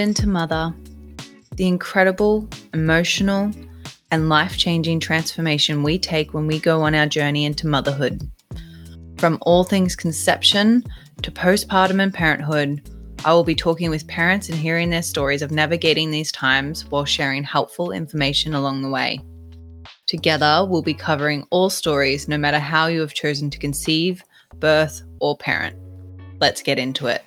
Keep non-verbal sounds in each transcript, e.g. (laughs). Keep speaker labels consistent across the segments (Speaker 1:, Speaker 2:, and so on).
Speaker 1: into Mother, the incredible, emotional, and life changing transformation we take when we go on our journey into motherhood. From all things conception to postpartum and parenthood, I will be talking with parents and hearing their stories of navigating these times while sharing helpful information along the way. Together, we'll be covering all stories, no matter how you have chosen to conceive, birth, or parent. Let's get into it.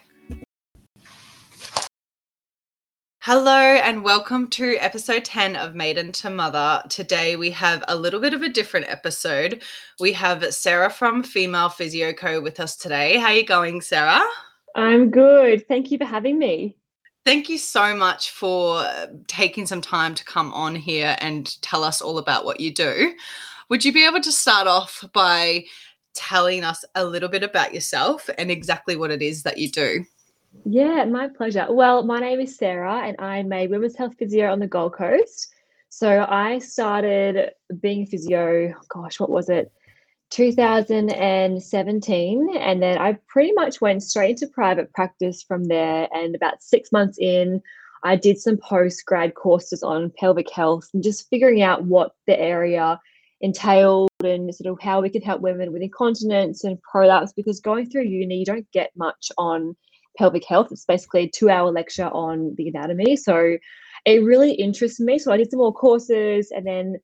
Speaker 1: Hello, and welcome to episode 10 of Maiden to Mother. Today, we have a little bit of a different episode. We have Sarah from Female Physio Co with us today. How are you going, Sarah?
Speaker 2: I'm good. Thank you for having me.
Speaker 1: Thank you so much for uh, taking some time to come on here and tell us all about what you do. Would you be able to start off by telling us a little bit about yourself and exactly what it is that you do?
Speaker 2: Yeah, my pleasure. Well, my name is Sarah, and I'm a women's health physio on the Gold Coast. So I started being a physio, gosh, what was it? 2017. And then I pretty much went straight into private practice from there. And about six months in, I did some post grad courses on pelvic health and just figuring out what the area entailed and sort of how we could help women with incontinence and prolapse because going through uni, you don't get much on pelvic health. It's basically a two hour lecture on the anatomy. So it really interests me. So I did some more courses and then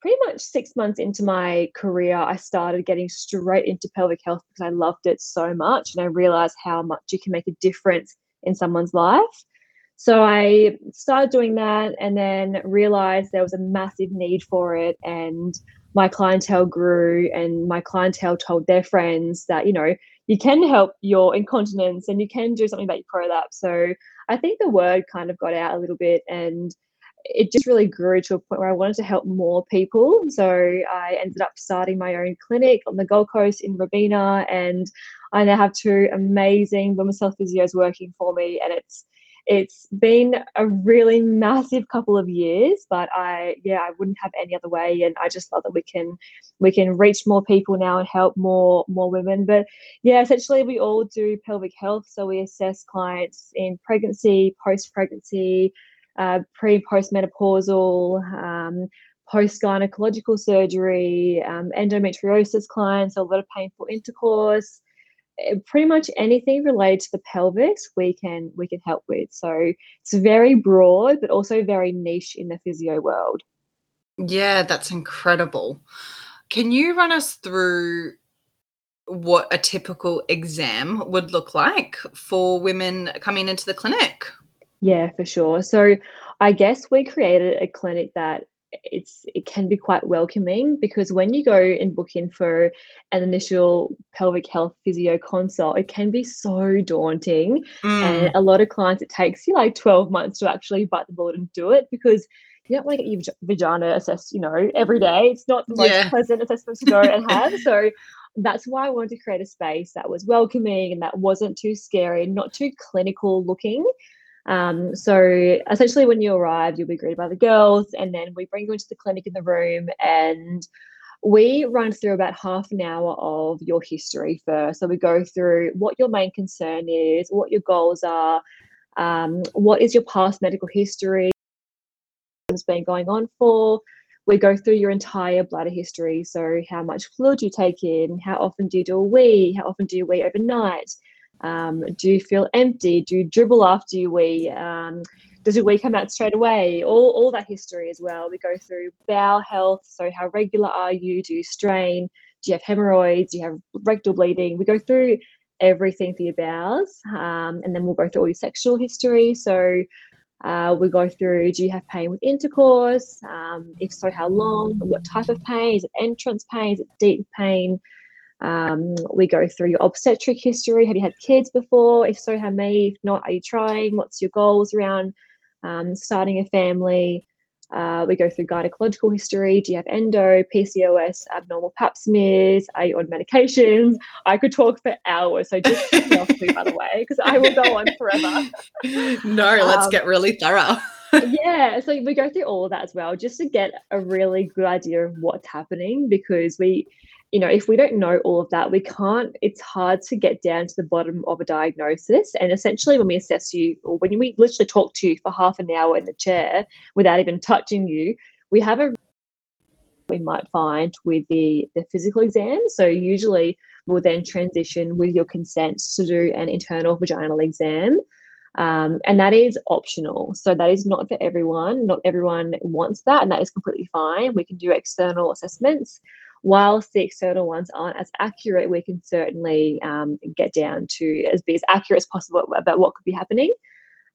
Speaker 2: pretty much six months into my career, I started getting straight into pelvic health because I loved it so much and I realized how much you can make a difference in someone's life. So I started doing that and then realized there was a massive need for it. And my clientele grew, and my clientele told their friends that, you know, you can help your incontinence and you can do something about your prolapse. So I think the word kind of got out a little bit and it just really grew to a point where I wanted to help more people. So I ended up starting my own clinic on the Gold Coast in Robina, and I now have two amazing women's health physios working for me, and it's it's been a really massive couple of years but i yeah i wouldn't have any other way and i just love that we can we can reach more people now and help more more women. But yeah essentially we all do pelvic health so we assess clients in pregnancy post pregnancy uh, pre and post menopausal um, post gynecological surgery um, endometriosis clients a lot of painful intercourse Eh, pretty much anything related to the pelvis we can we can help with. So it's very broad but also very niche in the physio world.
Speaker 1: Yeah that's incredible. Can you run us through what a typical exam would look like for women coming into the clinic?
Speaker 2: Yeah for sure. So i guess we created a clinic that it's it can be quite welcoming because when you go and book in for an initial pelvic health physio consult it can be so daunting mm. and a lot of clients it takes you like 12 months to actually bite the bullet and do it because you don't want to get your vagina assessed you know every day it's not the most yeah. pleasant assessment to go and have so that's why I wanted to create a space that was welcoming and that wasn't too scary, not too clinical looking. Um, so essentially, when you arrive, you'll be greeted by the girls, and then we bring you into the clinic in the room, and we run through about half an hour of your history first. So we go through what your main concern is, what your goals are, um, what is your past medical history, has been going on for. We go through your entire bladder history. So, how much fluid you take in? How often do you do a wee? How often do you wee overnight? Um, do you feel empty? Do you dribble after you wee? Um, does your wee come out straight away? All, all that history as well. We go through bowel health. So, how regular are you? Do you strain? Do you have hemorrhoids? Do you have rectal bleeding? We go through everything for your bowels. Um, and then we'll go through all your sexual history. So, uh, we go through do you have pain with intercourse? Um, if so, how long? What type of pain? Is it entrance pain? Is it deep pain? Um, we go through your obstetric history. Have you had kids before? If so, how many? If not, are you trying? What's your goals around um, starting a family? Uh, we go through gynecological history. Do you have endo, PCOS, abnormal pap smears? Are you on medications? I could talk for hours. So just (laughs) me off me, by the way, because I will go on forever.
Speaker 1: No, let's um, get really thorough. (laughs)
Speaker 2: yeah, so we go through all of that as well, just to get a really good idea of what's happening because we you know, if we don't know all of that, we can't, it's hard to get down to the bottom of a diagnosis. And essentially, when we assess you, or when we literally talk to you for half an hour in the chair without even touching you, we have a we might find with the, the physical exam. So usually we'll then transition with your consent to do an internal vaginal exam. Um, and that is optional. So that is not for everyone. Not everyone wants that, and that is completely fine. We can do external assessments whilst the external ones aren't as accurate, we can certainly um, get down to as be as accurate as possible about what could be happening.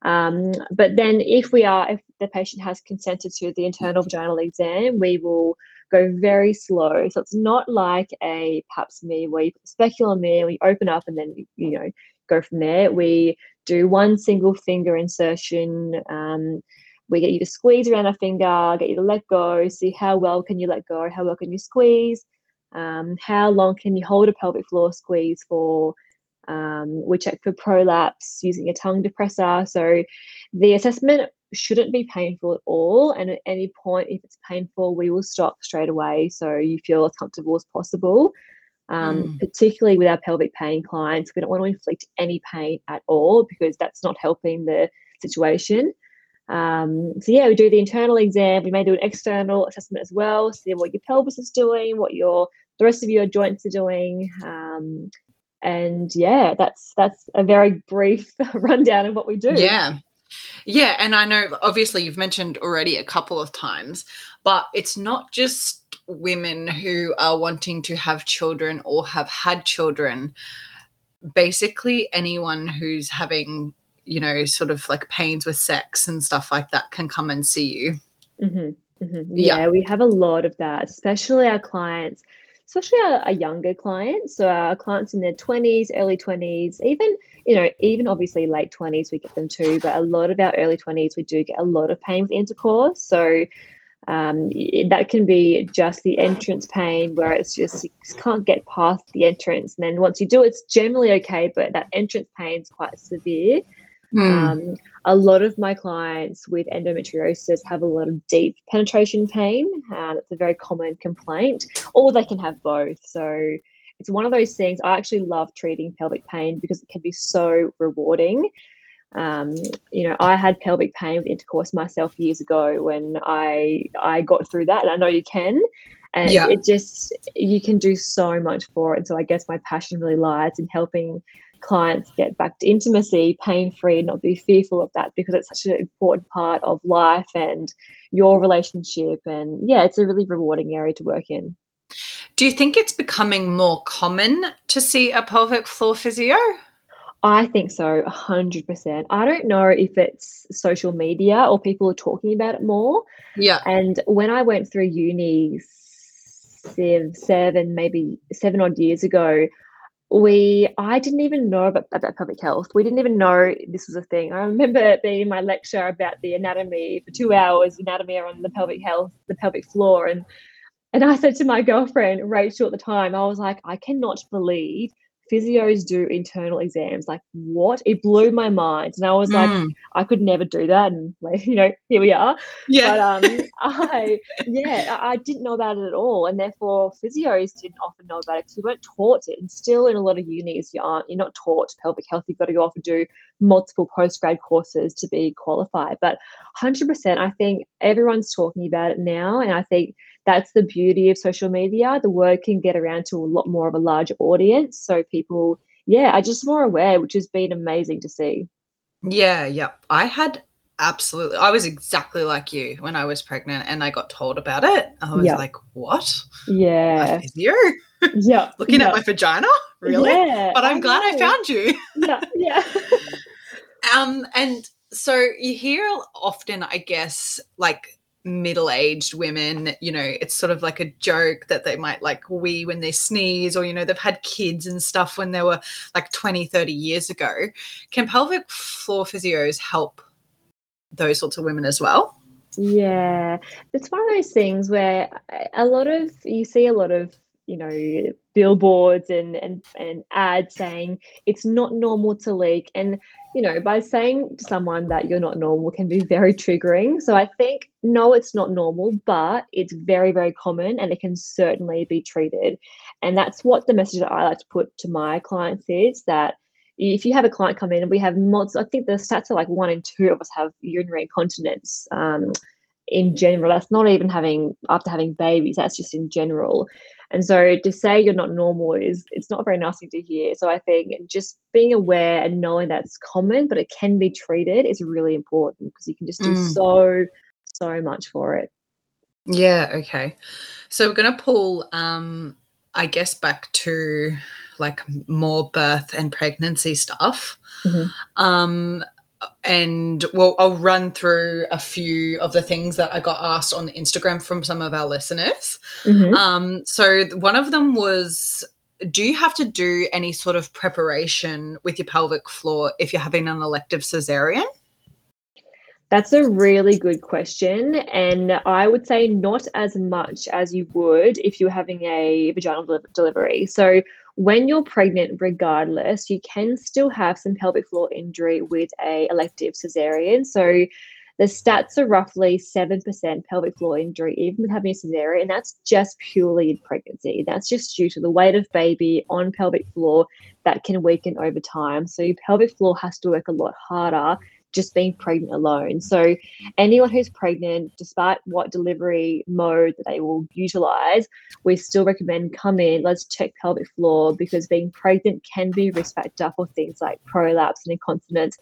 Speaker 2: Um, but then, if we are, if the patient has consented to the internal vaginal exam, we will go very slow. So it's not like a pap smear where you put the speculum there, we open up, and then you know go from there. We do one single finger insertion. Um, we get you to squeeze around a finger, get you to let go, see how well can you let go, how well can you squeeze, um, how long can you hold a pelvic floor squeeze for. Um, we check for prolapse using a tongue depressor. So the assessment shouldn't be painful at all. And at any point, if it's painful, we will stop straight away so you feel as comfortable as possible. Um, mm. Particularly with our pelvic pain clients, we don't want to inflict any pain at all because that's not helping the situation. Um, so yeah, we do the internal exam. We may do an external assessment as well, see what your pelvis is doing, what your the rest of your joints are doing. Um, and yeah, that's that's a very brief (laughs) rundown of what we do.
Speaker 1: Yeah. Yeah, and I know obviously you've mentioned already a couple of times, but it's not just women who are wanting to have children or have had children. Basically, anyone who's having you know, sort of like pains with sex and stuff like that can come and see you.
Speaker 2: Mm-hmm, mm-hmm. Yeah, yeah, we have a lot of that, especially our clients, especially our, our, younger clients. So our clients in their 20s, early 20s, even, you know, even obviously late 20s, we get them too, but a lot of our early 20s, we do get a lot of pain with intercourse. So um, that can be just the entrance pain where it's just you can't get past the entrance. And then once you do, it's generally okay, but that entrance pain is quite severe. Mm. Um, a lot of my clients with endometriosis have a lot of deep penetration pain. and it's a very common complaint, or they can have both. So it's one of those things. I actually love treating pelvic pain because it can be so rewarding. Um, you know, I had pelvic pain with intercourse myself years ago when I I got through that, and I know you can. And yeah. it just you can do so much for it. And so I guess my passion really lies in helping clients get back to intimacy pain free, and not be fearful of that because it's such an important part of life and your relationship. And yeah, it's a really rewarding area to work in.
Speaker 1: Do you think it's becoming more common to see a pelvic floor physio?
Speaker 2: I think so, 100%. I don't know if it's social media or people are talking about it more.
Speaker 1: Yeah.
Speaker 2: And when I went through uni seven, maybe seven odd years ago, we I didn't even know about, about pelvic health. We didn't even know this was a thing. I remember being in my lecture about the anatomy for two hours, anatomy on the pelvic health, the pelvic floor, and and I said to my girlfriend Rachel at the time, I was like, I cannot believe physios do internal exams. Like, what? It blew my mind. And I was mm. like, I could never do that. And like, you know, here we are.
Speaker 1: Yeah.
Speaker 2: But um, (laughs) I, yeah, I didn't know about it at all. And therefore, physios didn't often know about it because we weren't taught it. And still, in a lot of unis, you aren't, you're not taught pelvic health. You've got to go off and do multiple postgrad courses to be qualified. But 100%, I think everyone's talking about it now. And I think that's the beauty of social media. The word can get around to a lot more of a larger audience. So people, yeah, are just more aware, which has been amazing to see.
Speaker 1: Yeah, yeah. I had absolutely I was exactly like you when I was pregnant and I got told about it. I was yeah. like, what?
Speaker 2: Yeah.
Speaker 1: physio? (laughs)
Speaker 2: Yeah.
Speaker 1: Looking
Speaker 2: yeah.
Speaker 1: at my vagina? Really? Yeah, but I'm I glad know. I found you. (laughs)
Speaker 2: yeah. Yeah.
Speaker 1: um, and so you hear often, I guess, like middle-aged women you know it's sort of like a joke that they might like wee when they sneeze or you know they've had kids and stuff when they were like 20 30 years ago. Can pelvic floor physios help those sorts of women as well?
Speaker 2: Yeah. It's one of those things where uh, a lot of you see a lot of you know billboards and and and ads saying it's not normal to leak. And you know by saying to someone that you're not normal can be very triggering. So i think no it's not normal but it's very very common and it can certainly be treated. And that's what the message that i like to put to my clients is that if you have a client come in and we have mods i think the stats are like one in two of us have urinary incontinence um, in general. That's not even having after having babies. That's just in general. And so to say you're not normal is it's not very nice thing to hear. So I think just being aware and knowing that's common, but it can be treated is really important because you can just do mm. so so much for it.
Speaker 1: Yeah. Okay. So we're gonna pull, um, I guess, back to like more birth and pregnancy stuff. Mm-hmm. Um, and well, I'll run through a few of the things that I got asked on Instagram from some of our listeners. Mm-hmm. Um, so one of them was, do you have to do any sort of preparation with your pelvic floor if you're having an elective cesarean?
Speaker 2: That's a really good question. And I would say not as much as you would if you're having a vaginal delivery. So, when you're pregnant, regardless, you can still have some pelvic floor injury with a elective cesarean. So the stats are roughly 7% pelvic floor injury, even with having a cesarean, and that's just purely in pregnancy. That's just due to the weight of baby on pelvic floor that can weaken over time. So your pelvic floor has to work a lot harder just being pregnant alone. So, anyone who's pregnant, despite what delivery mode that they will utilize, we still recommend come in, let's check pelvic floor because being pregnant can be risk factor for things like prolapse and incontinence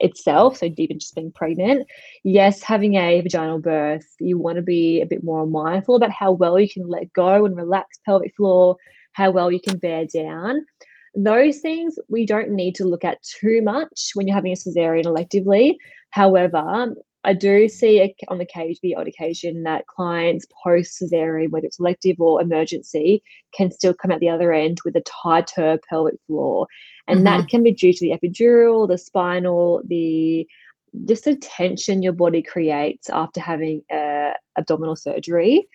Speaker 2: itself. So, even just being pregnant. Yes, having a vaginal birth, you want to be a bit more mindful about how well you can let go and relax pelvic floor, how well you can bear down. Those things we don't need to look at too much when you're having a cesarean electively. However, I do see on the cage the odd occasion that clients post cesarean, whether it's elective or emergency, can still come out the other end with a tighter pelvic floor, and mm-hmm. that can be due to the epidural, the spinal, the just the tension your body creates after having a abdominal surgery.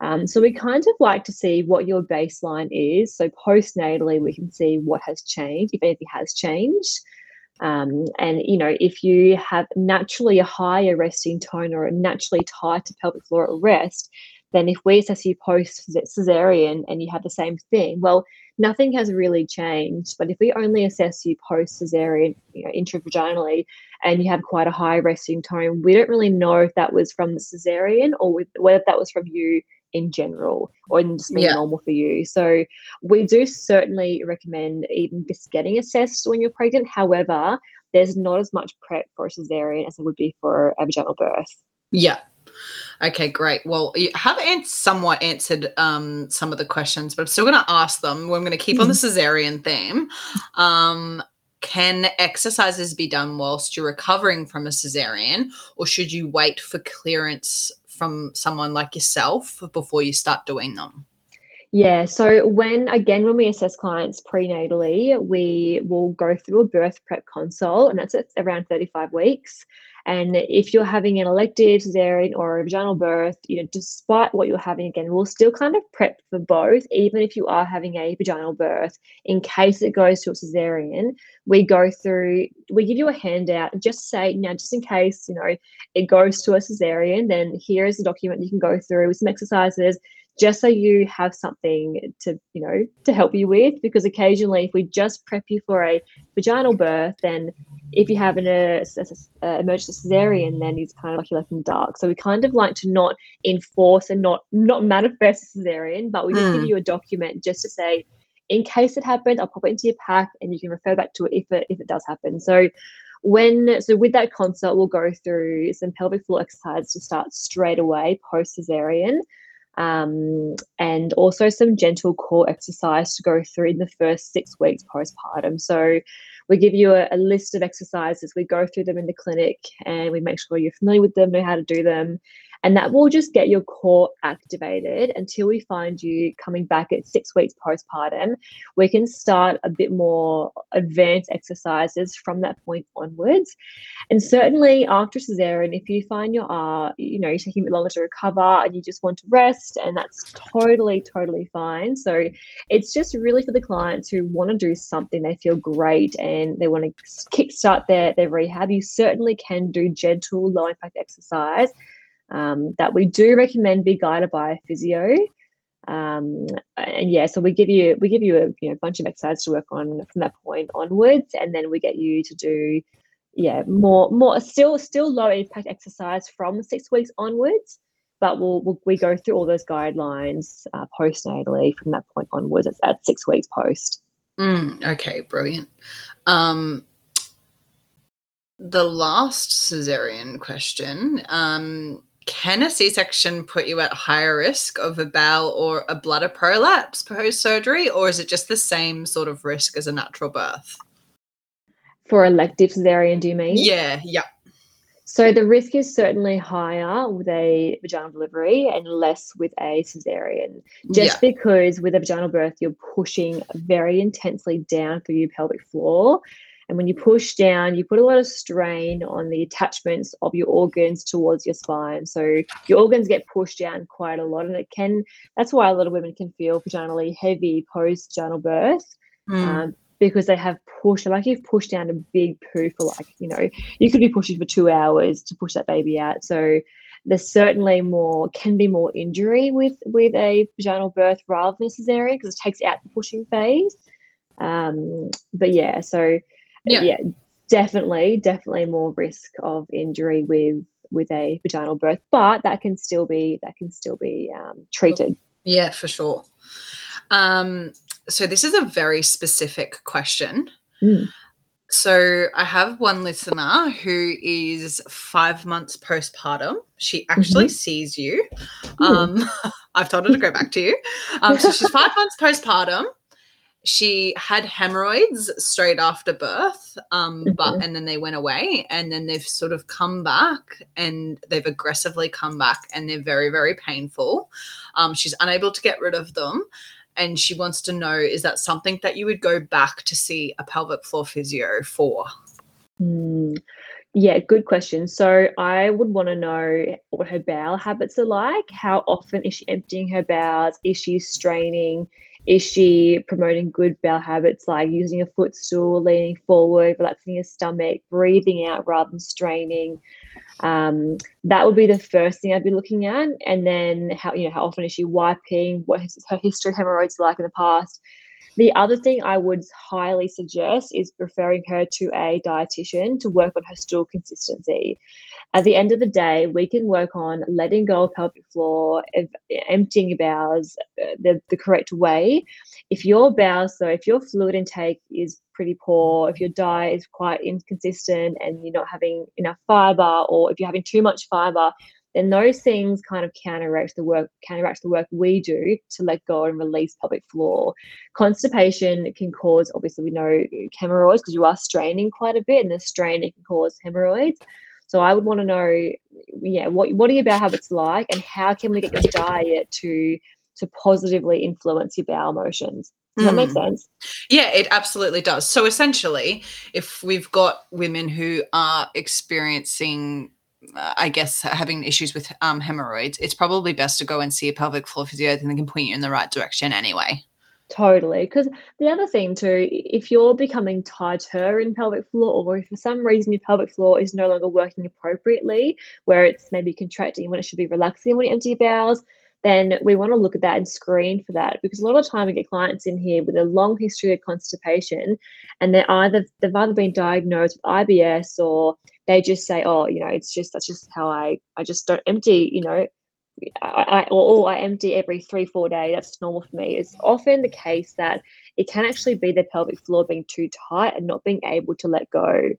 Speaker 2: Um, so we kind of like to see what your baseline is. So postnatally, we can see what has changed, if anything has changed. Um, and you know, if you have naturally a higher resting tone or a naturally tighter pelvic floor at rest, then if we assess you post cesarean and you have the same thing, well, nothing has really changed. But if we only assess you post cesarean, you know, intravaginally, and you have quite a high resting tone, we don't really know if that was from the cesarean or with, whether that was from you in general or in just being yeah. normal for you. So we do certainly recommend even just getting assessed when you're pregnant. However, there's not as much prep for a cesarean as it would be for a vaginal birth.
Speaker 1: Yeah. Okay, great. Well, you have somewhat answered um, some of the questions, but I'm still going to ask them. We're going to keep on the (laughs) cesarean theme. Um, can exercises be done whilst you're recovering from a cesarean, or should you wait for clearance from someone like yourself before you start doing them?
Speaker 2: Yeah, so when again, when we assess clients prenatally, we will go through a birth prep consult, and that's at around 35 weeks. And if you're having an elective cesarean or a vaginal birth, you know, despite what you're having, again, we'll still kind of prep for both, even if you are having a vaginal birth. In case it goes to a cesarean, we go through, we give you a handout and just say, now, just in case, you know, it goes to a cesarean, then here is a document you can go through with some exercises just so you have something to you know to help you with because occasionally if we just prep you for a vaginal birth then if you have an uh, uh, emergency cesarean then it's kind of like you're left in the dark so we kind of like to not enforce and not not manifest a cesarean but we just mm. give hmm. you a document just to say in case it happens i'll pop it into your pack and you can refer back to it if it if it does happen so when so with that consult we'll go through some pelvic floor exercises to start straight away post cesarean um, and also some gentle core exercise to go through in the first six weeks postpartum. So we give you a, a, list of exercises, we go through them in the clinic, and we make sure you're familiar with them, know how to do them. And that will just get your core activated until we find you coming back at six weeks postpartum. We can start a bit more advanced exercises from that point onwards. And certainly after cesarean, if you find you are, you know, you're taking a bit longer to recover and you just want to rest, and that's totally, totally fine. So it's just really for the clients who want to do something, they feel great and they want to kickstart their, their rehab. You certainly can do gentle, low impact exercise um, that we do recommend be guided by a physio. Um, and yeah, so we give you we give you a you know bunch of exercises to work on from that point onwards, and then we get you to do yeah more more still still low impact exercise from six weeks onwards but we'll, we'll, we go through all those guidelines uh, postnatally from that point onwards at, at six weeks post.
Speaker 1: Mm, okay, brilliant. Um, the last cesarean question um, Can a C section put you at higher risk of a bowel or a bladder prolapse post surgery, or is it just the same sort of risk as a natural birth?
Speaker 2: For elective cesarean, do you mean?
Speaker 1: Yeah, yeah.
Speaker 2: So the risk is certainly higher with a vaginal delivery and less with a cesarean, just yeah. because with a vaginal birth, you're pushing very intensely down through your pelvic floor. And when you push down, you put a lot of strain on the attachments of your organs towards your spine. So your organs get pushed down quite a lot. And it can, that's why a lot of women can feel vaginally heavy post vaginal birth. Mm. Um, because they have pushed, like you've pushed down a big poo for like, you know, you could be pushing for two hours to push that baby out. So there's certainly more, can be more injury with with a vaginal birth rather than cesarean because it takes out the pushing phase. Um, but yeah, so yeah. yeah, definitely, definitely more risk of injury with with a vaginal birth, but that can still be that can still be um, treated.
Speaker 1: Yeah, for sure. Um, so this is a very specific question. Mm. So I have one listener who is five months postpartum. She actually mm-hmm. sees you. Um, (laughs) I've told her to go back to you. Um, so she's five months postpartum. She had hemorrhoids straight after birth, um, mm-hmm. but and then they went away, and then they've sort of come back, and they've aggressively come back, and they're very, very painful. Um, she's unable to get rid of them, and she wants to know is that something that you would go back to see a pelvic floor physio for?
Speaker 2: Mm, yeah, good question. So I would want to know what her bowel habits are like. How often is she emptying her bowels? Is she straining? Is she promoting good bowel habits like using a footstool, leaning forward, relaxing her stomach, breathing out rather than straining? Um, that would be the first thing I'd be looking at, and then how you know how often is she wiping? What her history of hemorrhoids like in the past? The other thing I would highly suggest is referring her to a dietitian to work on her stool consistency. At the end of the day, we can work on letting go of pelvic floor, emptying your bowels uh, the, the correct way. If your bowels, so if your fluid intake is pretty poor, if your diet is quite inconsistent and you're not having enough fiber, or if you're having too much fiber, then those things kind of counteract the work counteract the work we do to let go and release pelvic floor. Constipation can cause, obviously, we know hemorrhoids because you are straining quite a bit, and the straining can cause hemorrhoids. So I would want to know, yeah, what what are your bowel habits like, and how can we get your diet to to positively influence your bowel motions? Does that make hmm. sense?
Speaker 1: Yeah, it absolutely does. So essentially, if we've got women who are experiencing I guess having issues with um, hemorrhoids, it's probably best to go and see a pelvic floor physio and they can point you in the right direction anyway.
Speaker 2: Totally. Because the other thing too, if you're becoming tighter in pelvic floor, or if for some reason your pelvic floor is no longer working appropriately, where it's maybe contracting when it should be relaxing when you empty your bowels, then we want to look at that and screen for that because a lot of the time we get clients in here with a long history of constipation and they're either they've either been diagnosed with IBS or they just say, oh, you know, it's just that's just how I I just don't empty, you know, I, I or, or I empty every three four day. That's normal for me. It's often the case that it can actually be the pelvic floor being too tight and not being able to let go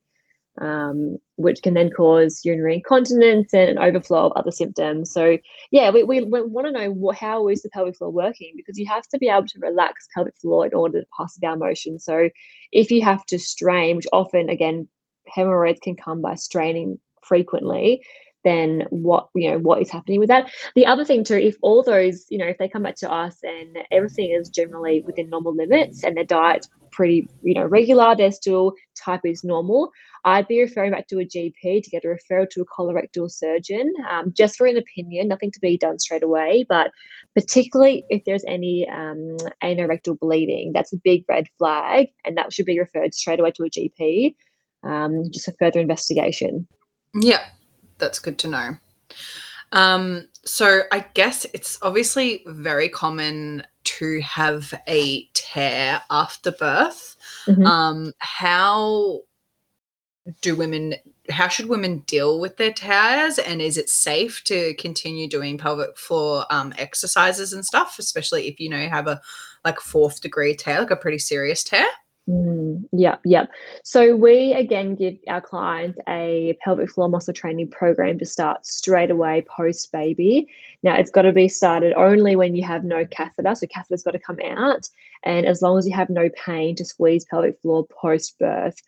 Speaker 2: um, which can then cause urinary incontinence and an overflow of other symptoms. So, yeah, we, we, we want to know what, how is the pelvic floor working because you have to be able to relax pelvic floor in order to pass the bowel motion. So, if you have to strain, which often, again, hemorrhoids can come by straining frequently, then what you know what is happening with that? The other thing too if all those you know if they come back to us and everything is generally within normal limits and their diet's pretty you know regular their stool type is normal i'd be referring back to a gp to get a referral to a colorectal surgeon um, just for an opinion nothing to be done straight away but particularly if there's any um, anorectal bleeding that's a big red flag and that should be referred straight away to a gp um, just for further investigation
Speaker 1: yeah that's good to know. Um, so I guess it's obviously very common to have a tear after birth. Mm-hmm. Um, how do women how should women deal with their tears and is it safe to continue doing pelvic floor um, exercises and stuff especially if you know you have a like fourth degree tear like a pretty serious tear
Speaker 2: Mm, yeah, yeah. So we again give our clients a pelvic floor muscle training program to start straight away post baby. Now it's got to be started only when you have no catheter. So catheter's got to come out, and as long as you have no pain to squeeze pelvic floor post birth.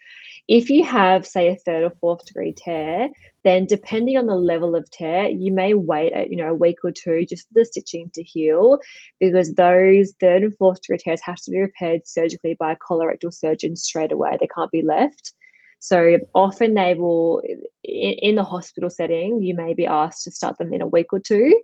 Speaker 2: If you have, say, a third or fourth degree tear, then depending on the level of tear, you may wait a, you know a week or two just for the stitching to heal, because those third and fourth degree tears have to be repaired surgically by a colorectal surgeon straight away. They can't be left. So often they will, in, in the hospital setting, you may be asked to start them in a week or two.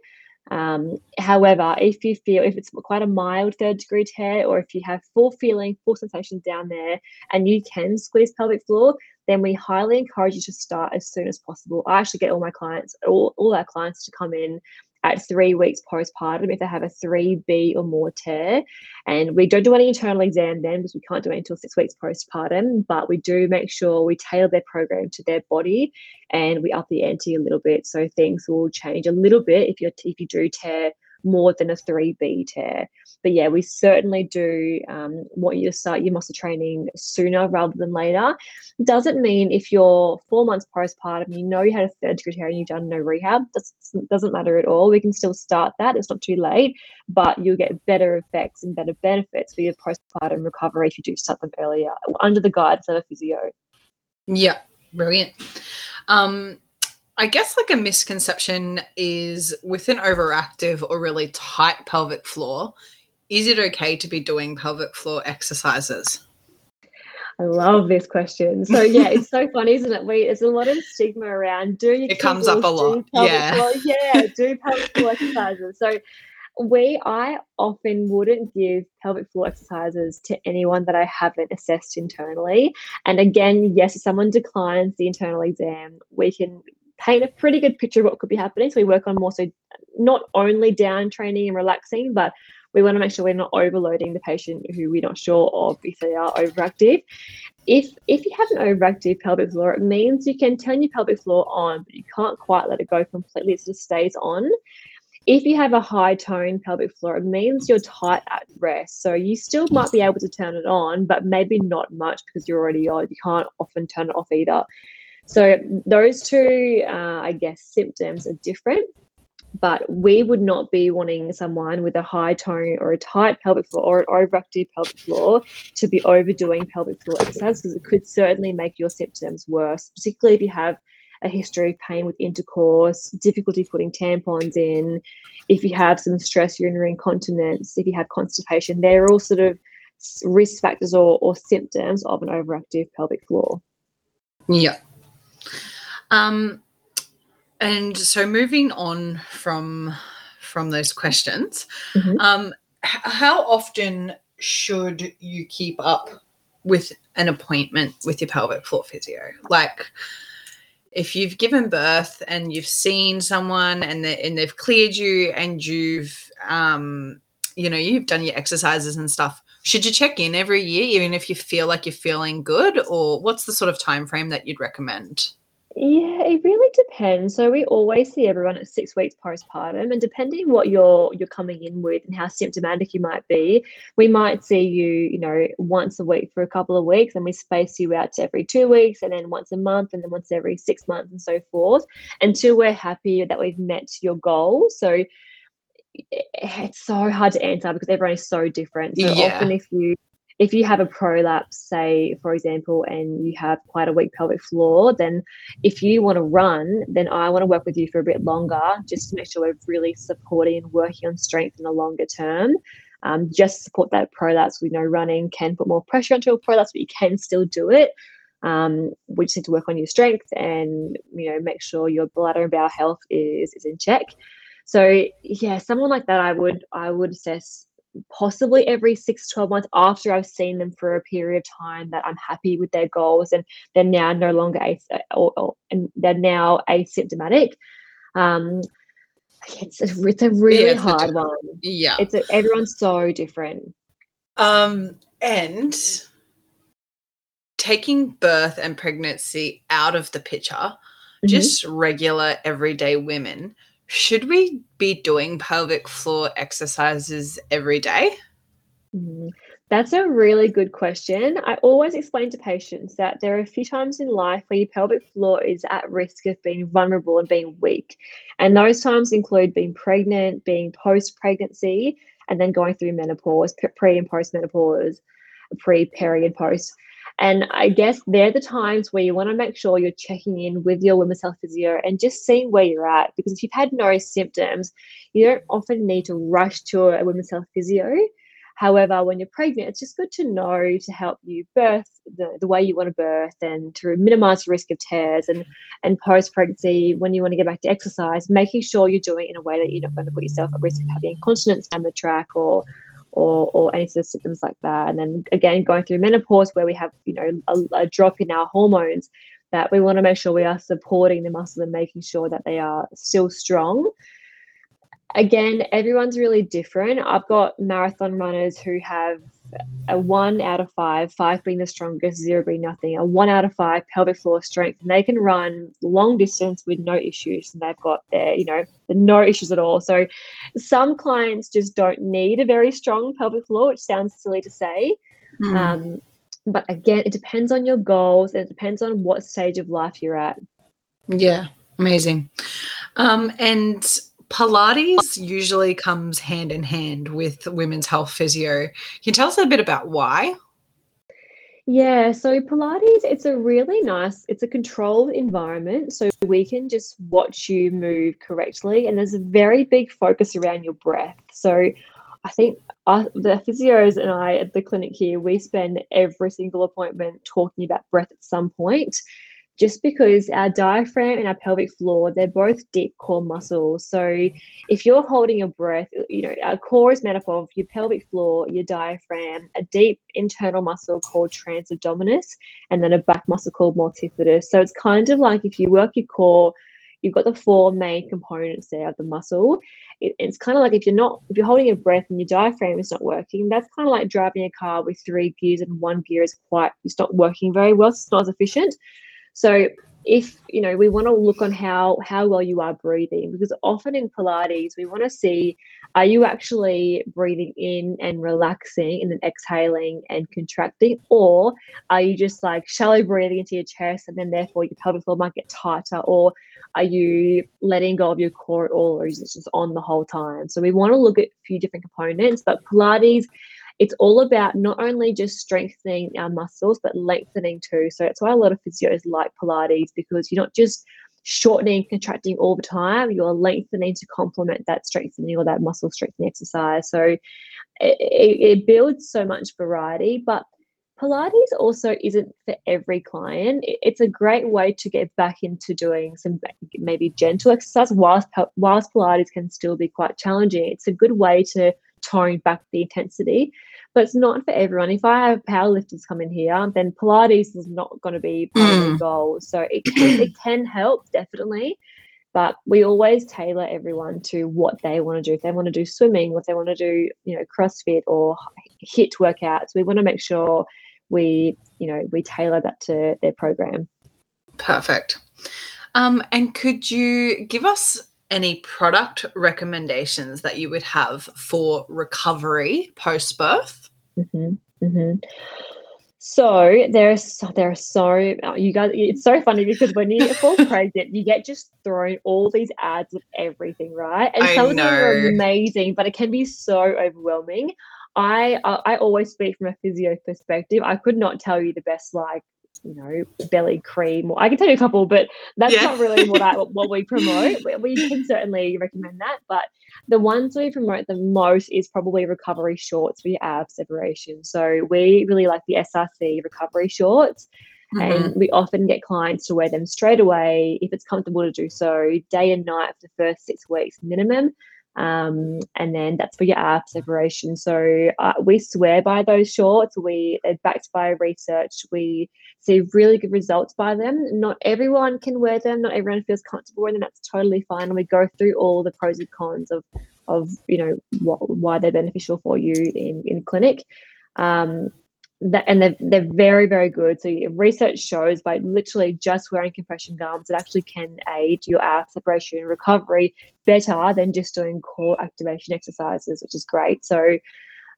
Speaker 2: Um, however, if you feel if it's quite a mild third degree tear, or if you have full feeling, full sensations down there, and you can squeeze pelvic floor, then we highly encourage you to start as soon as possible. I actually get all my clients, all, all our clients to come in at three weeks postpartum if they have a 3B or more tear. And we don't do any internal exam then because we can't do it until six weeks postpartum, but we do make sure we tailor their program to their body and we up the ante a little bit. So things will change a little bit if you if you do tear more than a 3B tear. But yeah, we certainly do um, want you to start your muscle training sooner rather than later. Doesn't mean if you're four months postpartum, you know you had a third degree tear and you've done no rehab. That doesn't matter at all. We can still start that. It's not too late, but you'll get better effects and better benefits for your postpartum recovery if you do start them earlier under the guidance of a physio.
Speaker 1: Yeah, brilliant. Um, I guess like a misconception is with an overactive or really tight pelvic floor, is it okay to be doing pelvic floor exercises?
Speaker 2: I love this question. So yeah, it's so funny, isn't it? We there's a lot of stigma around doing
Speaker 1: it comes up a lot. Yeah.
Speaker 2: Floor, yeah, do pelvic floor exercises. So we I often wouldn't give pelvic floor exercises to anyone that I haven't assessed internally. And again, yes, if someone declines the internal exam, we can paint a pretty good picture of what could be happening. So we work on more so not only down training and relaxing, but we want to make sure we're not overloading the patient who we're not sure of if they are overactive. If if you have an overactive pelvic floor, it means you can turn your pelvic floor on, but you can't quite let it go completely. It just stays on. If you have a high tone pelvic floor, it means you're tight at rest. So you still might be able to turn it on, but maybe not much because you're already on. You can't often turn it off either. So those two, uh, I guess, symptoms are different. But we would not be wanting someone with a high tone or a tight pelvic floor or an overactive pelvic floor to be overdoing pelvic floor exercise because it could certainly make your symptoms worse, particularly if you have a history of pain with intercourse, difficulty putting tampons in, if you have some stress urinary incontinence, if you have constipation, they're all sort of risk factors or, or symptoms of an overactive pelvic floor.
Speaker 1: Yeah. Um, and so moving on from from those questions, mm-hmm. um, h- how often should you keep up with an appointment with your pelvic floor physio? Like, if you've given birth and you've seen someone and they, and they've cleared you and you've um, you know you've done your exercises and stuff should you check in every year even if you feel like you're feeling good or what's the sort of time frame that you'd recommend
Speaker 2: yeah, it really depends. So we always see everyone at six weeks postpartum, and depending what you're you're coming in with and how symptomatic you might be, we might see you, you know, once a week for a couple of weeks, and we space you out to every two weeks, and then once a month, and then once every six months, and so forth, until we're happy that we've met your goal. So it's so hard to answer because everyone is so different. So yeah. often, if you if you have a prolapse, say, for example, and you have quite a weak pelvic floor, then if you want to run, then I want to work with you for a bit longer just to make sure we're really supporting and working on strength in the longer term. Um, just support that prolapse. We know running can put more pressure onto a prolapse, but you can still do it. Um, we just need to work on your strength and you know make sure your bladder and bowel health is is in check. So yeah, someone like that, I would I would assess possibly every six to 12 months after I've seen them for a period of time that I'm happy with their goals and they're now no longer as, or, or, and they're now asymptomatic. Um, it's a, it's a really yeah, it's hard a, one.
Speaker 1: Yeah.
Speaker 2: It's a, everyone's so different.
Speaker 1: Um, and taking birth and pregnancy out of the picture, mm-hmm. just regular everyday women should we be doing pelvic floor exercises every day?
Speaker 2: Mm, that's a really good question. I always explain to patients that there are a few times in life where your pelvic floor is at risk of being vulnerable and being weak. And those times include being pregnant, being post pregnancy, and then going through menopause, pre and post menopause, pre, peri, and post. And I guess they're the times where you want to make sure you're checking in with your women's health physio and just seeing where you're at. Because if you've had no symptoms, you don't often need to rush to a women's health physio. However, when you're pregnant, it's just good to know to help you birth the, the way you want to birth and to minimize the risk of tears and, and post pregnancy, when you want to get back to exercise, making sure you're doing it in a way that you're not going to put yourself at risk of having incontinence down the track or or, or any sort of symptoms like that. And then again, going through menopause where we have, you know, a, a drop in our hormones, that we want to make sure we are supporting the muscle and making sure that they are still strong. Again, everyone's really different. I've got marathon runners who have a one out of five, five being the strongest, zero being nothing, a one out of five pelvic floor strength, and they can run long distance with no issues, and they've got their, you know, no issues at all. So, some clients just don't need a very strong pelvic floor, which sounds silly to say. Mm. Um, but again, it depends on your goals, and it depends on what stage of life you're at.
Speaker 1: Yeah, amazing. Um, and Pilates usually comes hand in hand with women's health physio. Can you tell us a bit about why?
Speaker 2: Yeah, so Pilates, it's a really nice, it's a controlled environment. So we can just watch you move correctly. And there's a very big focus around your breath. So I think the physios and I at the clinic here, we spend every single appointment talking about breath at some point just because our diaphragm and our pelvic floor, they're both deep core muscles. So if you're holding your breath, you know, our core is made up of your pelvic floor, your diaphragm, a deep internal muscle called transabdominis, and then a back muscle called multifidus. So it's kind of like if you work your core, you've got the four main components there of the muscle. It, it's kind of like if you're not, if you're holding your breath and your diaphragm is not working, that's kind of like driving a car with three gears and one gear is quite, it's not working very well. It's not as efficient. So if you know we want to look on how how well you are breathing because often in pilates we want to see are you actually breathing in and relaxing and then exhaling and contracting or are you just like shallow breathing into your chest and then therefore your pelvic floor might get tighter or are you letting go of your core at all or is it just on the whole time? So we want to look at a few different components but pilates it's all about not only just strengthening our muscles, but lengthening too. So that's why a lot of physios like Pilates because you're not just shortening, contracting all the time, you're lengthening to complement that strengthening or that muscle strengthening exercise. So it, it builds so much variety, but Pilates also isn't for every client. It's a great way to get back into doing some maybe gentle exercise whilst, whilst Pilates can still be quite challenging. It's a good way to tone back the intensity. But it's not for everyone. If I have powerlifters come in here, then Pilates is not going to be part mm. of the hmm. goal. So it can, it (clears throat) can help definitely, but we always tailor everyone to what they want to do. If they want to do swimming, if they want to do you know CrossFit or HIIT workouts, we want to make sure we you know we tailor that to their program.
Speaker 1: Perfect. Um, and could you give us any product recommendations that you would have for recovery post birth?
Speaker 2: Mm-hmm, mm-hmm. So there's there are so uh, you guys it's so funny because when you (laughs) fall pregnant you get just thrown all these ads of everything right and
Speaker 1: I
Speaker 2: some
Speaker 1: know.
Speaker 2: of them are amazing but it can be so overwhelming. I, I I always speak from a physio perspective. I could not tell you the best like you know belly cream. Or I can tell you a couple, but that's
Speaker 1: Yeah.
Speaker 2: not really what I what we promote. We, can certainly recommend that, but the ones we promote the most is probably recovery shorts for your ab separation. So we really like the SRC recovery shorts.
Speaker 1: Mhm.
Speaker 2: And we often get clients to wear them straight away if it's comfortable to do so, day and night for the first six weeks minimum. Um, and then that's for your ab separation. So uh, we swear by those shorts. We they're backed by research. We see really good results by them. Not everyone can wear them. Not everyone feels comfortable wearing them. That's totally fine. And we go through all the pros and cons of of you know what, why they're beneficial for you in in clinic. Um, that, and they're, they're very very good so research shows by literally just wearing compression garments it actually can aid your ab separation and recovery better than just doing core activation exercises which is great so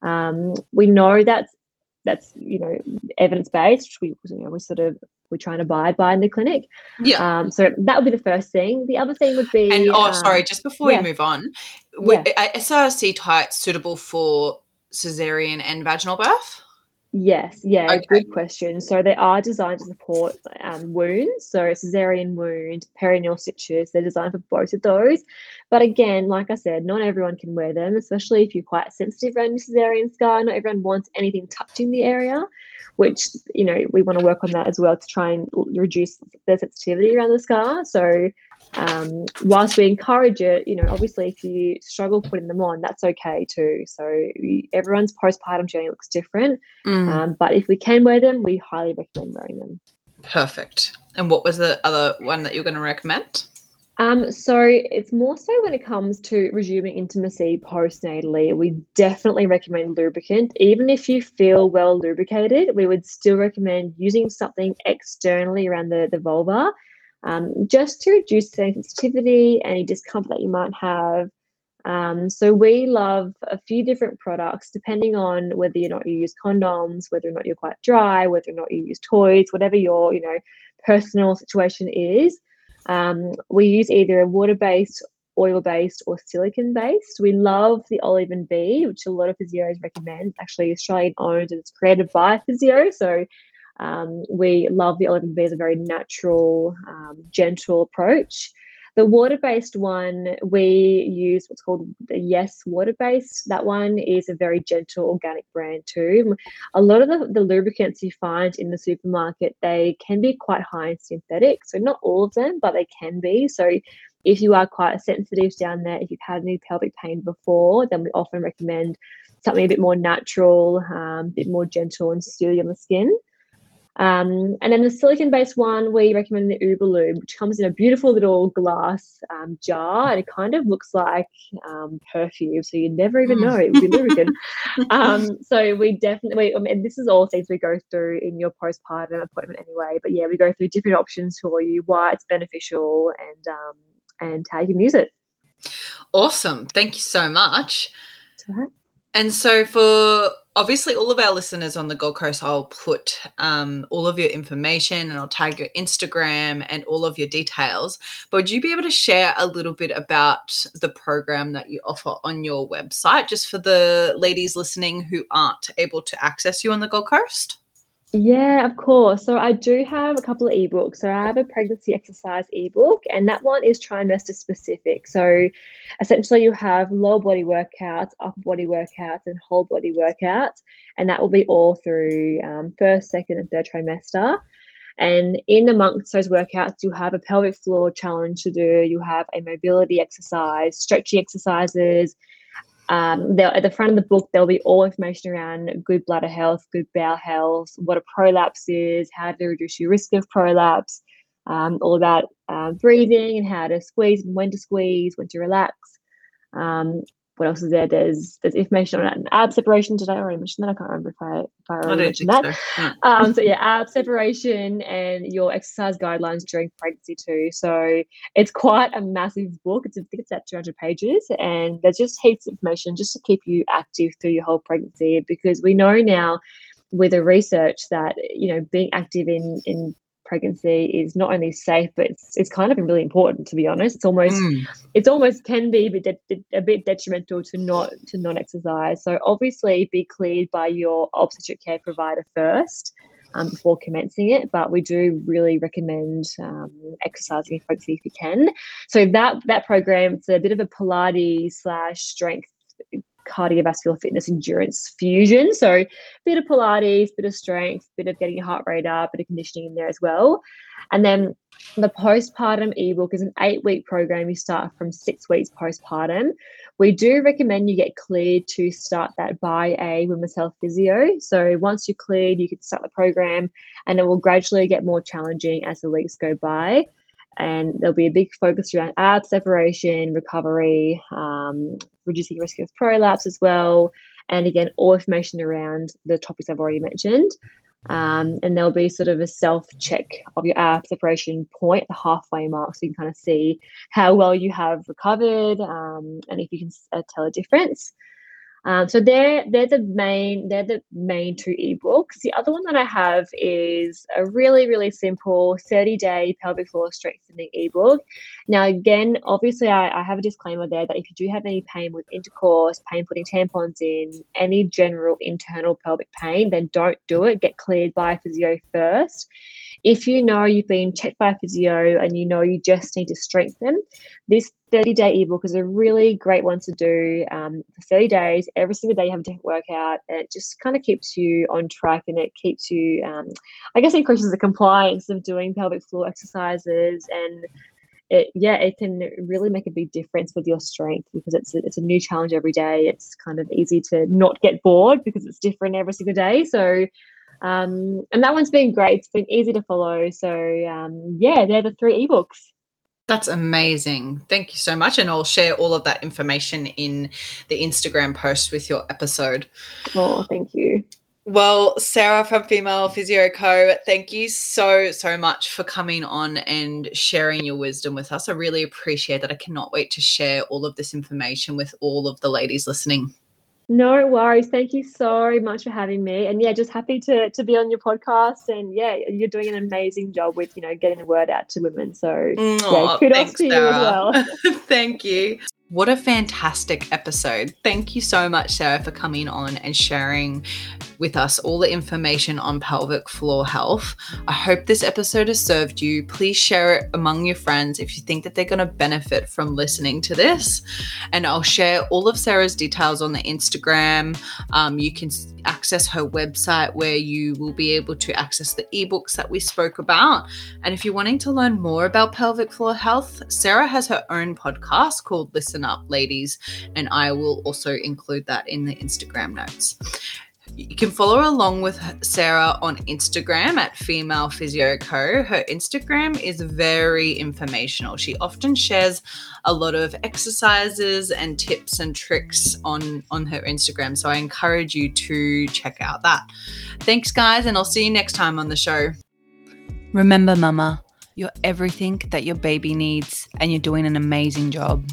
Speaker 2: um, we know that's that's you know evidence based we you know we sort of we try and abide by in the clinic
Speaker 1: Yeah.
Speaker 2: um, so that would be the first thing the other thing would be
Speaker 1: And oh,
Speaker 2: um,
Speaker 1: sorry, just before
Speaker 2: yeah.
Speaker 1: we move on,
Speaker 2: Yeah.
Speaker 1: are SRC tights suitable for cesarean and vaginal birth?
Speaker 2: Yes, yeah,
Speaker 1: Okay.
Speaker 2: good question. So they are designed to support um, wounds, so cesarean wound, perineal stitches. They're designed for both of those. But again, like I said, not everyone can wear them, especially if you're quite sensitive around your cesarean scar. Not everyone wants anything touching the area, which you know we want to work on that as well to try and reduce the sensitivity around the scar. So um, whilst we encourage it, you know, obviously if you struggle putting them on, that's okay too. So everyone's postpartum journey looks different.
Speaker 1: Mm,
Speaker 2: Um, but if we can wear them, we highly recommend wearing them.
Speaker 1: perfect. And what was the other one that you're going to recommend?
Speaker 2: Um, so it's more so when it comes to resuming intimacy postnatally, we definitely recommend lubricant. Even if you feel well lubricated, we would still recommend using something externally around the, the vulva, um, just to reduce sensitivity, any discomfort that you might have. Um, so we love a few different products depending on whether or not you use condoms, whether or not you're quite dry, whether or not you use toys, whatever your you know personal situation is. Um, we use either a water-based, oil-based, or silicon-based. We love the Olive and Bee, which a lot of physios recommend. It's actually Australian-owned and it's created by physio. So um, we love the Olive and Bee as a very natural, um, gentle approach. The water-based one, we use what's called the Yes water-based. That one is a very gentle organic brand too. A lot of the, the lubricants you find in the supermarket, they can be quite high in synthetic. So not all of them, but they can be. So if you are quite sensitive down there, if you've had any pelvic pain before, then we often recommend something a bit more natural, um, a bit more gentle and soothing on the skin. Um, and then the silicon based one, we recommend the Uber Uberlube, which comes in a beautiful little glass um, jar and it kind of looks like um, perfume. So you never even know it would be lubricant. (laughs) um, so we definitely, I mean, this is all things we go through in your postpartum appointment anyway. But yeah, we go through different options for you, why it's beneficial and um, and how you can use it.
Speaker 1: Awesome. Thank you so much. And so, for obviously all of our listeners on the Gold Coast, I'll put um, all of your information and I'll tag your Instagram and all of your details. But would you be able to share a little bit about the program that you offer on your website, just for the ladies listening who aren't able to access you on the Gold Coast?
Speaker 2: Yeah, of course. So I do have a couple of ebooks. So I have a pregnancy exercise ebook, and that one is trimester specific. So essentially, you have lower body workouts, upper body workouts, and whole body workouts, and that will be all through um, first, second, and third trimester. And in amongst those workouts, you have a pelvic floor challenge to do. You have a mobility exercise, stretchy exercises, um, at the front of the book, there'll be all information around good bladder health, good bowel health, what a prolapse is, how to reduce your risk of prolapse, um, all about um, breathing and how to squeeze and when to squeeze, when to relax. Um, what else is there? There's there's information on ab separation. Did I already mention that? I can't remember if I if I
Speaker 1: I
Speaker 2: already
Speaker 1: don't
Speaker 2: mentioned that.
Speaker 1: so.
Speaker 2: Um, so yeah, ab separation and your exercise guidelines during pregnancy too. So it's quite a massive book. It's I think it's at 200 pages, and there's just heaps of information just to keep you active through your whole pregnancy. Because we know now with the research that you know being active in in pregnancy is not only safe, but it's, it's kind of really important to be honest. It's almost mm. it's almost can be a bit, de- a bit detrimental to not to not exercise. So obviously be cleared by your obstetric care provider first. Um, before commencing it, but we do really recommend um, exercising folks if you can. So that that program it's a bit of a Pilates slash strength cardiovascular fitness endurance fusion. So a bit of Pilates, bit of strength, bit of getting your heart rate up, bit of conditioning in there as well. And then the postpartum ebook is an eight week program. You start from six weeks postpartum. We do recommend you get cleared to start that by a women's health physio. So once you're cleared, you can start the program and it will gradually get more challenging as the weeks go by and there'll be a big focus around ab separation, recovery, um, reducing risk of prolapse as well, and again, all information around the topics I've already mentioned. Um, and there'll be sort of a self check of your ab separation point the halfway mark, so you can kind of see how well you have recovered um, and if you can uh, tell a difference. Um, so they're they're the main they're the main two ebooks. The other one that I have is a really really simple 30 day pelvic floor strengthening ebook. Now again, obviously I, I have a disclaimer there that if you do have any pain with intercourse, pain putting tampons in, any general internal pelvic pain, then don't do it. Get cleared by a physio first. If you know you've been checked by a physio and you know you just need to strengthen, this 30 day ebook is a really great one to do um, for 30 days. Every single day you have a different workout. And it just kind of keeps you on track and it keeps you, um, I guess, increases the compliance of doing pelvic floor exercises and it yeah it can really make a big difference with your strength because it's a, it's a new challenge every day it's kind of easy to not get bored because it's different every single day so um, and that one's been great. It's been easy to follow. So um, yeah, they're the three ebooks.
Speaker 1: That's amazing. Thank you so much. And I'll share all of that information in the Instagram post with your episode.
Speaker 2: Oh, thank you.
Speaker 1: Well, Sarah from Female Physio Co., thank you so, so much for coming on and sharing your wisdom with us. I really appreciate that. I cannot wait to share all of this information with all of the ladies listening.
Speaker 2: No worries. Thank you so much for having me. And yeah, just happy to to be on your podcast. And yeah, you're doing an amazing job with you know getting the word out to women. So Aww, yeah, kudos thanks, to you Sarah. as well. (laughs)
Speaker 1: Thank you. What a fantastic episode. Thank you so much, Sarah, for coming on and sharing with us all the information on pelvic floor health. I hope this episode has served you. Please share it among your friends if you think that they're going to benefit from listening to this. And I'll share all of Sarah's details on the Instagram. Um, you can access her website where you will be able to access the ebooks that we spoke about. And if you're wanting to learn more about pelvic floor health, Sarah has her own podcast called Listen Up Ladies, and I will also include that in the Instagram notes. You can follow along with Sarah on Instagram at Female Physio Co. Her Instagram is very informational. She often shares a lot of exercises and tips and tricks on on her Instagram. So I encourage you to check out that. Thanks guys and I'll see you next time on the show. Remember mama, you're everything that your baby needs and you're doing an amazing job.